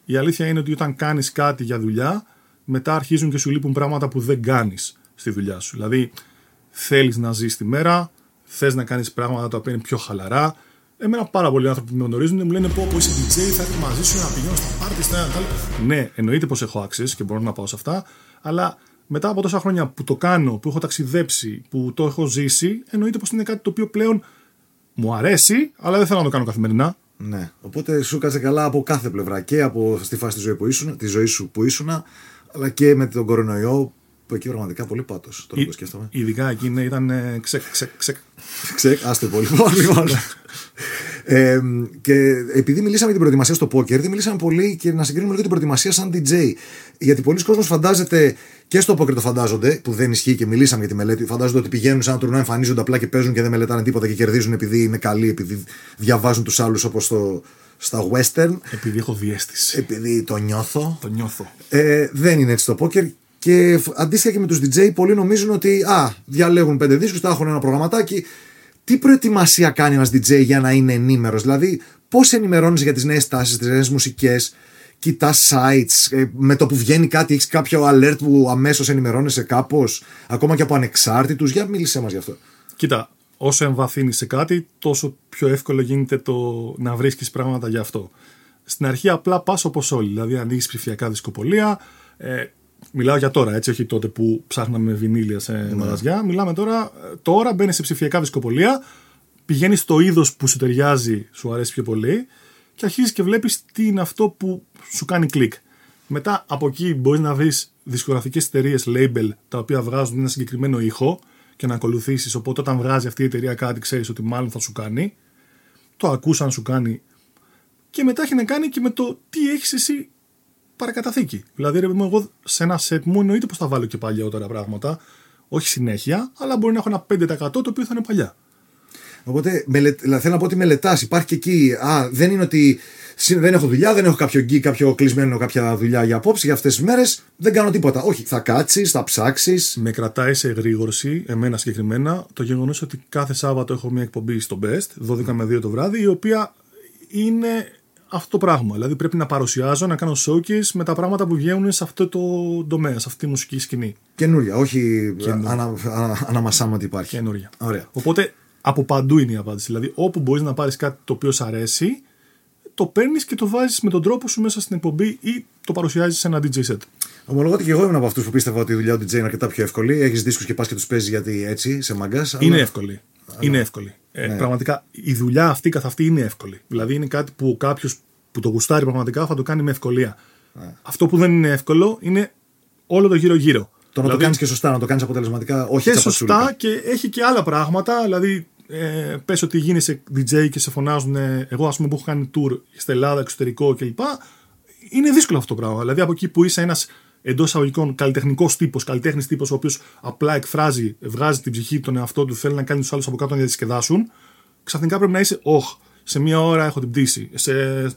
Η αλήθεια είναι ότι όταν κάνεις κάτι για δουλειά, μετά αρχίζουν και σου λείπουν πράγματα που δεν κάνεις στη δουλειά σου. Δηλαδή, θέλεις να ζεις τη μέρα, θες να κάνεις πράγματα τα οποία είναι πιο χαλαρά, Εμένα πάρα πολλοί άνθρωποι που με γνωρίζουν μου λένε πω, πω είσαι DJ, θα έρθω μαζί σου να πηγαίνω στα πάρτι, στα ένα Ναι, εννοείται πως έχω access και μπορώ να πάω σε αυτά, αλλά μετά από τόσα χρόνια που το κάνω, που έχω ταξιδέψει, που το έχω ζήσει, εννοείται πως είναι κάτι το οποίο πλέον μου αρέσει, αλλά δεν θέλω να το κάνω καθημερινά. Ναι. Οπότε σου κάτσε καλά από κάθε πλευρά και από στη φάση της ζωή, που ήσουν, της ζωής σου που ήσουν, αλλά και με τον κορονοϊό που εκεί πραγματικά πολύ πάτος. Τώρα που σκέφτομαι. Ειδικά εκεί ναι, ήταν ξεκ, ξεκ, ξεκ. Ξεκ, άστε πολύ. λοιπόν. (laughs) ε, και επειδή μιλήσαμε για την προετοιμασία στο πόκερ, δεν μιλήσαμε πολύ και να συγκρίνουμε λίγο την προετοιμασία σαν DJ. Γιατί πολλοί κόσμοι φαντάζεται και στο πόκερ το φαντάζονται, που δεν ισχύει και μιλήσαμε για τη μελέτη. Φαντάζονται ότι πηγαίνουν σε ένα τουρνουά, εμφανίζονται απλά και παίζουν και δεν μελετάνε τίποτα και κερδίζουν επειδή είναι καλοί, επειδή διαβάζουν τους άλλους όπως το, στα western. Επειδή έχω διέστηση. Επειδή το νιώθω. Το νιώθω. Ε, δεν είναι έτσι το πόκερ. Και αντίστοιχα και με τους DJ, πολλοί νομίζουν ότι α, διαλέγουν πέντε δίσκους, θα έχουν ένα προγραμματάκι. Τι προετοιμασία κάνει ένας DJ για να είναι ενήμερος, δηλαδή πώς ενημερώνεις για τις νέες τάσεις, τις νέες μουσικές, κοιτάς sites, ε, με το που βγαίνει κάτι, έχεις κάποιο alert που αμέσως ενημερώνεσαι κάπως, ακόμα και από ανεξάρτητους; Για μίλησέ μας γι' αυτό. Κοίτα, όσο εμβαθύνεις σε κάτι, τόσο πιο εύκολο γίνεται το να βρίσκεις πράγματα γι' αυτό. Στην αρχή απλά πας όπως όλοι. Δηλαδή, ανοίγεις ψηφιακά δισκοπολία. Ε, μιλάω για τώρα, έτσι, όχι τότε που ψάχναμε βινίλια σε ναι. μαγαζιά. Μιλάμε τώρα, τώρα μπαίνει σε ψηφιακά δισκοπολία, πηγαίνει στο είδος που σου ταιριάζει, σου αρέσει πιο πολύ και αρχίζεις και βλέπεις τι είναι αυτό που σου κάνει κλικ. Μετά από εκεί μπορείς να βρεις δισκογραφικές εταιρείες, label, τα οποία βγάζουν ένα συγκεκριμένο ήχο και να ακολουθήσεις. Οπότε όταν βγάζει αυτή η εταιρεία κάτι, ξέρεις ότι μάλλον θα σου κάνει. Το ακούς αν σου κάνει. Και μετά έχει να κάνει και με το τι έχεις εσύ παρακαταθήκη. Δηλαδή, ρε, εγώ σε ένα set μου εννοείται πως θα βάλω και παλιότερα πράγματα. Όχι συνέχεια, αλλά μπορεί να έχω ένα 5% το οποίο θα είναι παλιά. Οπότε θέλω να πω ότι μελετάς. Υπάρχει και εκεί. Α, δεν είναι ότι δεν έχω δουλειά, δεν έχω κάποιο γκί, κάποιο κλεισμένο, κάποια δουλειά για απόψη για αυτές τις μέρες. Δεν κάνω τίποτα. Όχι, θα κάτσεις, θα ψάξεις. Με κρατάει σε εγρήγορση, εμένα συγκεκριμένα, το γεγονός ότι κάθε Σάββατο έχω μια εκπομπή στο Best, 12 με 2 το βράδυ, η οποία είναι αυτό το πράγμα. Δηλαδή πρέπει να παρουσιάζω, να κάνω showcase με τα πράγματα που βγαίνουν σε αυτό το τομέα, σε αυτή τη μουσική σκηνή. Καινούρια, όχι ανα, ανα, ότι υπάρχει. Καινούρια. Ωραία. Οπότε από παντού είναι η απάντηση. Δηλαδή όπου μπορείς να πάρεις κάτι το οποίο σου αρέσει, το παίρνεις και το βάζεις με τον τρόπο σου μέσα στην εκπομπή ή το παρουσιάζεις σε ένα DJ set. Ομολογώ ότι και εγώ ήμουν από αυτούς που πίστευα ότι η δουλειά του DJ είναι αρκετά πιο εύκολη. Έχεις δίσκου και πα και τους παίζει γιατί έτσι, σε μαγκάς. Είναι αλλά... εύκολη. Είναι εύκολη. Ε, ναι. Πραγματικά η δουλειά αυτή καθ' αυτή είναι εύκολη. Δηλαδή είναι κάτι που κάποιος που το γουστάρει πραγματικά θα το κάνει με ευκολία. Ναι. Αυτό που δεν είναι εύκολο είναι όλο το γύρω-γύρω. Το δηλαδή, να το κάνεις και σωστά, να το κάνεις αποτελεσματικά, όχι Και σωστά και έχει και άλλα πράγματα. Δηλαδή, ε, πες ότι γίνεσαι DJ και σε φωνάζουν. Εγώ, ας πούμε, που έχω κάνει tour στην Ελλάδα, εξωτερικό κλπ. Είναι δύσκολο αυτό το πράγμα. Δηλαδή, από εκεί που είσαι ένας εντός εισαγωγικών καλλιτεχνικός τύπος, καλλιτέχνης τύπος, ο οποίος απλά εκφράζει, βγάζει την ψυχή, τον εαυτό του, θέλει να κάνει τους άλλους από κάτω να διασκεδάσουν, ξαφνικά πρέπει να είσαι, Ωχ, σε μία ώρα έχω την πτήση. Σε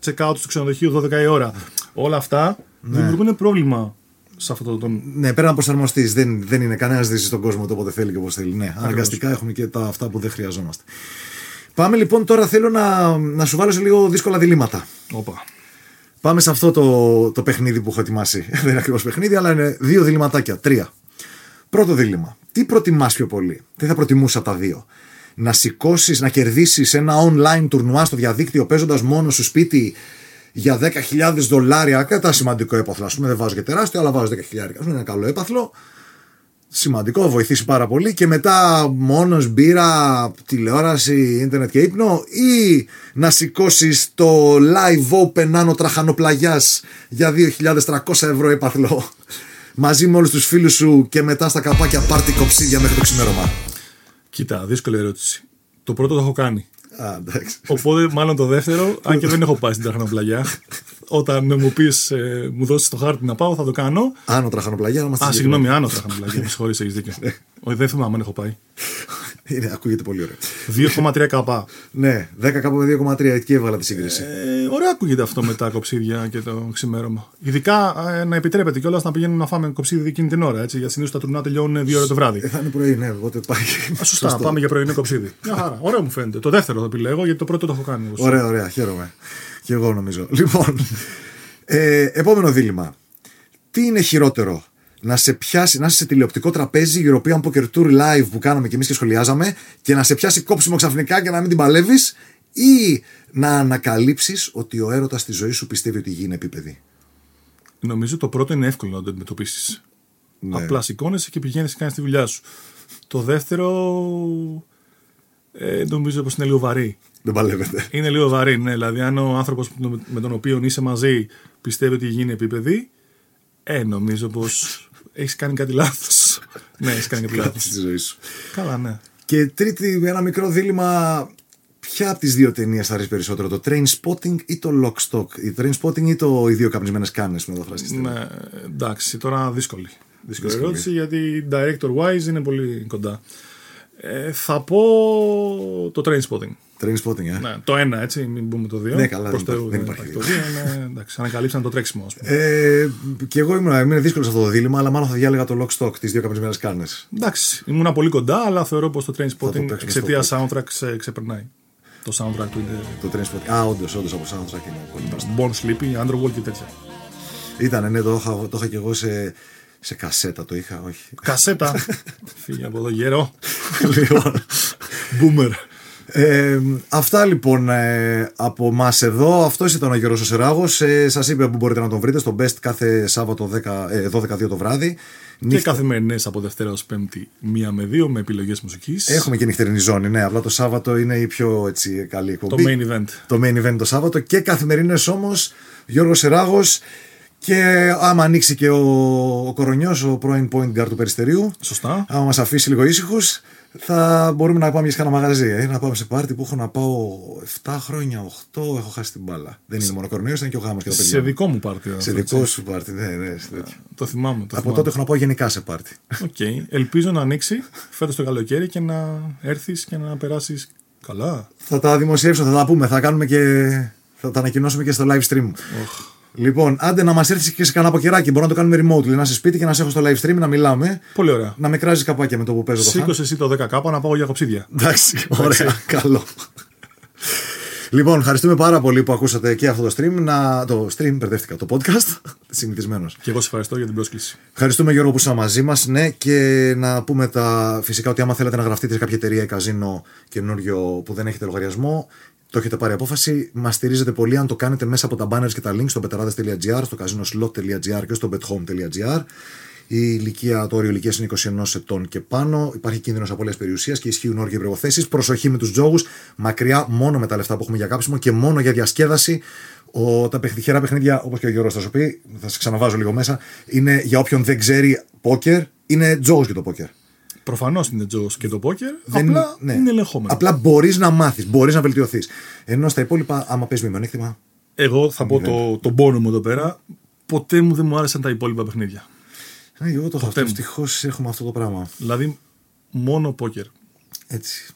check out στο ξενοδοχείο 12 η ώρα. Όλα αυτά ναι. δημιουργούν πρόβλημα σε αυτό το. Τον... Ναι, πρέπει να προσαρμοστείς. Δεν, δεν είναι κανένας δύση στον κόσμο το όποτε θέλει και όπως θέλει. Ναι, αναγκαστικά έχουμε και τα, αυτά που δεν χρειαζόμαστε. Πάμε λοιπόν τώρα θέλω να, να σου βάλω σε λίγο δύσκολα διλήμματα. Οπα. Πάμε σε αυτό το, το παιχνίδι που έχω ετοιμάσει. (laughs) Δεν είναι ακριβώς παιχνίδι, αλλά είναι δύο διληματάκια. Τρία. Πρώτο δίλημα. Τι προτιμάς πιο πολύ; Τι θα προτιμούσα τα δύο; Να σηκώσεις, να κερδίσεις ένα online τουρνουά στο διαδίκτυο παίζοντας μόνο σου σπίτι για 10.000 δολάρια; Κατά σημαντικό έπαθλο. Α πούμε, δεν βάζω και τεράστιο, αλλά βάζω 10.000. Είναι ένα καλό έπαθλο. Σημαντικό, βοηθήσει πάρα πολύ. Και μετά μόνος μπύρα, τηλεόραση, ίντερνετ και ύπνο, ή να σηκώσει το live open άνω τραχανοπλαγιάς για 2.300 ευρώ έπαθλο (laughs) μαζί με όλους τους φίλους σου και μετά στα καπάκια πάρτι κοψίδια μέχρι το ξημέρωμα. Κοίτα, δύσκολη ερώτηση. Το πρώτο το έχω κάνει. Α, Οπότε, μάλλον το δεύτερο, (laughs) αν και δεν έχω πάει στην τραχανοπλαγιά. Όταν μου πεις, ε, μου δώσεις το χάρτη να πάω, θα το κάνω. Άνω τραχανοπλαγιά, Α, συγγνώμη, άνω τραχανοπλαγιά. Με συγχωρείς, έχεις δίκιο. Ναι. Όχι, δεν θυμάμαι αν έχω πάει. (laughs) Είναι, ακούγεται πολύ ωραίο. 2,3 καπά. (laughs) Ναι, 10 καπά με 2,3 εκεί έβαλα τη σύγκριση. Ε, ωραία ακούγεται αυτό με τα κοψίδια και το ξημέρωμα. Ειδικά ε, να επιτρέπεται κιόλας να πηγαίνουν να φάμε κοψίδι εκείνη την ώρα. Έτσι, γιατί συνήθως τα τουρνά τελειώνουν 2 ώρα το βράδυ. Ε, θα είναι πρωί, ναι, οπότε πάει. Α, σωστά, πάμε για πρωινό κοψίδι. (laughs) Μια χαρά. Ωραίο μου φαίνεται. Το δεύτερο θα επιλέγω γιατί το πρώτο το έχω κάνει. Ωραία, ωραία, χαίρομαι. Και εγώ νομίζω. Λοιπόν, ε, επόμενο δίλημα. Τι είναι χειρότερο, να σε πιάσει, να είσαι σε τηλεοπτικό τραπέζι European Poker Tour live που κάναμε και εμείς και σχολιάζαμε και να σε πιάσει κόψιμο ξαφνικά και να μην την παλεύεις, ή να ανακαλύψεις ότι ο έρωτας στη ζωή σου πιστεύει ότι η γη είναι επίπεδη; Νομίζω το πρώτο είναι εύκολο να το αντιμετωπίσεις. Ναι. Απλά σηκώνεσαι και πηγαίνεις και κάνεις τη δουλειά σου. Το δεύτερο. Ε, νομίζω πως είναι λίγο βαρύ. Δεν παλεύεται. Είναι λίγο βαρύ, ναι. Δηλαδή, αν ο άνθρωπος με τον οποίο είσαι μαζί πιστεύει ότι η γη είναι επίπεδη, ε, νομίζω πως έχεις κάνει κάτι λάθος. (laughs) ναι, έχεις κάνει κάτι λάθος. Κάτι στη ζωής σου. Καλά, ναι. Και τρίτη, ένα μικρό δίλημα. Ποια από τις δύο ταινίες θα αρέσει περισσότερο, το Train Spotting ή το Lock Stock, η Train Spotting ή το Οι δύο καπνισμένες κάνες με μεταφραστή. ναι. Εντάξει, τώρα δύσκολη. Δύσκολη Δύσκολη. ερώτηση γιατί director wise είναι πολύ κοντά. Ε, θα πω το train spotting. Train Spotting, ε. Ναι, το ένα έτσι, μην πούμε το δύο. Ναι, καλά, Προς δεν Θεού υπάρχει- δεν υπάρχει Το δύο είναι, εντάξει, ανακαλύψαν το τρέξιμο, ας πούμε. Ε, και εγώ ήμουν, ήμουν δύσκολος σε αυτό το δίλημα, αλλά μάλλον θα διάλεγα το Lock Stock, τις δύο καπνισμένε κάνες. Εντάξει, ήμουνα πολύ κοντά, αλλά θεωρώ πως το train spotting παίξουμε εξαιτίας στο soundtrack ξε, ξεπερνάει. Το soundtrack του είναι Το Train Spotting. Α, όντως, όντως από soundtrack είναι πολύ μπροστά. Born Sleepy, Underworld και τέτοια. Ήταν, ναι, το είχα, το είχα και εγώ σε, σε κασέτα, το είχα, όχι. Κασέτα. (laughs) Φύγε από εδώ γέρο. λοιπόν, Boomer. Ε, αυτά λοιπόν ε, από εμά εδώ. Αυτός ήταν ο Γιώργος Σεράγος. Ε, Σας είπε που μπορείτε να τον βρείτε στο Best κάθε Σάββατο 10, ε, 12-2 το βράδυ. Και Νύχτα- καθημερινές από Δευτέρα ως Πέμπτη, μία με δύο με επιλογές μουσικής. Έχουμε και νυχτερινή ζώνη, ναι. Απλά το Σάββατο είναι η πιο έτσι, καλή Το εκπομπή. main event. Το main event το Σάββατο. Και καθημερινές όμως Γιώργος Σεράγος. Και άμα ανοίξει και ο, ο Κορονιός, ο πρώην point guard του Περιστερίου, Σωστά. άμα μας αφήσει λίγο ήσυχους, θα μπορούμε να πάμε για κάνα μαγαζί. Ε, να πάμε σε πάρτι που έχω να πάω 7 χρόνια, 8, έχω χάσει την μπάλα. Δεν είναι μόνο ο Κορονοϊός, ήταν και ο γάμος και το παιδί. Σε δικό μου πάρτι. Σε δικό σου πάρτι, ναι, ναι. σε τέτοιο. Το θυμάμαι. Το Από θυμάμαι. τότε έχω να πάω γενικά σε πάρτι. Οκ. Ελπίζω να ανοίξει φέτος το καλοκαίρι και να έρθεις και να περάσεις καλά. θα τα δημοσιεύσω, θα τα πούμε, θα κάνουμε και. Θα τα ανακοινώσουμε και στο live stream. Λοιπόν, άντε να μας έρθεις και σε κανένα αποκαιράκι. Μπορώ να το κάνουμε remote. Να είσαι σπίτι και να σε έχω στο live stream να μιλάμε. Πολύ ωραία. Να με κράζει καπάκια με το που παίζω το χάν. Σήκωσε εσύ το 10 κάπα να πάω για κοψίδια. Εντάξει, ωραία, (laughs) καλό. Λοιπόν, ευχαριστούμε πάρα πολύ που ακούσατε και αυτό το stream. Να... Το stream, μπερδεύτηκα, το podcast. (laughs) Συνηθισμένος. Και εγώ σε ευχαριστώ για την πρόσκληση. Ευχαριστούμε Γιώργο που ήσασταν μαζί μας. Ναι, και να πούμε τα φυσικά ότι άμα θέλετε να γραφτείτε σε κάποια εταιρεία ή καζίνο καινούριο που δεν έχετε λογαριασμό, το έχετε πάρει απόφαση. Μας στηρίζετε πολύ αν το κάνετε μέσα από τα banners και τα links στο betarades.gr, στο casinoslot.gr και στο bethome.gr. Η ηλικία, το όριο ηλικίας είναι 21 ετών και πάνω. Υπάρχει κίνδυνος απώλειας περιουσίας και ισχύουν όρια προποθέσει. Προσοχή με τους τζόγους. Μακριά μόνο με τα λεφτά που έχουμε για κάψιμο και μόνο για διασκέδαση. Ο, τα τυχερά παιχνίδια, όπως και ο Γιώργος θα σου πει, θα σε ξαναβάζω λίγο μέσα, είναι για όποιον δεν ξέρει πόκερ, είναι τζόγος και το πόκερ. Προφανώς είναι τζόγο και το πόκερ. Δεν- απλά ναι. είναι ελεγχόμενο. Απλά μπορείς να μάθεις, μπορείς να βελτιωθείς. Ενώ στα υπόλοιπα, άμα παίζει με μειονέκτημα. Εγώ θα πω το, τον πόνο μου εδώ πέρα. Ποτέ μου δεν μου άρεσαν τα υπόλοιπα παιχνίδια. Ναι, εγώ το έχω αυτό. μου. Ευτυχώς έχουμε αυτό το πράγμα. Δηλαδή, μόνο πόκερ. Έτσι.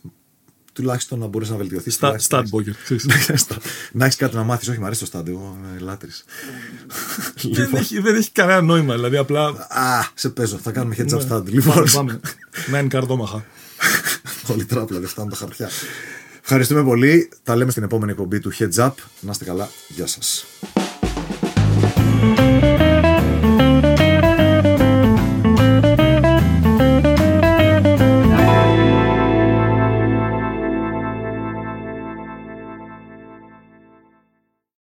Τουλάχιστον να μπορείς να βελτιωθείς. Στα, stat πόκερ. (laughs) ξέρεις. να έχεις κάτι να μάθεις. Όχι, μου αρέσει το στάντε. Εγώ είμαι λάτρη. δεν, έχει, δεν έχει κανένα νόημα. Δηλαδή, απλά. Α, σε παίζω. Θα κάνουμε heads up Ναι. stand. Λοιπόν, Πάμε, πάμε. Να είναι καρδόμαχα. Όλη τράπλα δεν φτάνουν τα χαρτιά. Ευχαριστούμε πολύ. Τα λέμε στην επόμενη εκπομπή του Heads Up. Να είστε καλά. Γεια σας.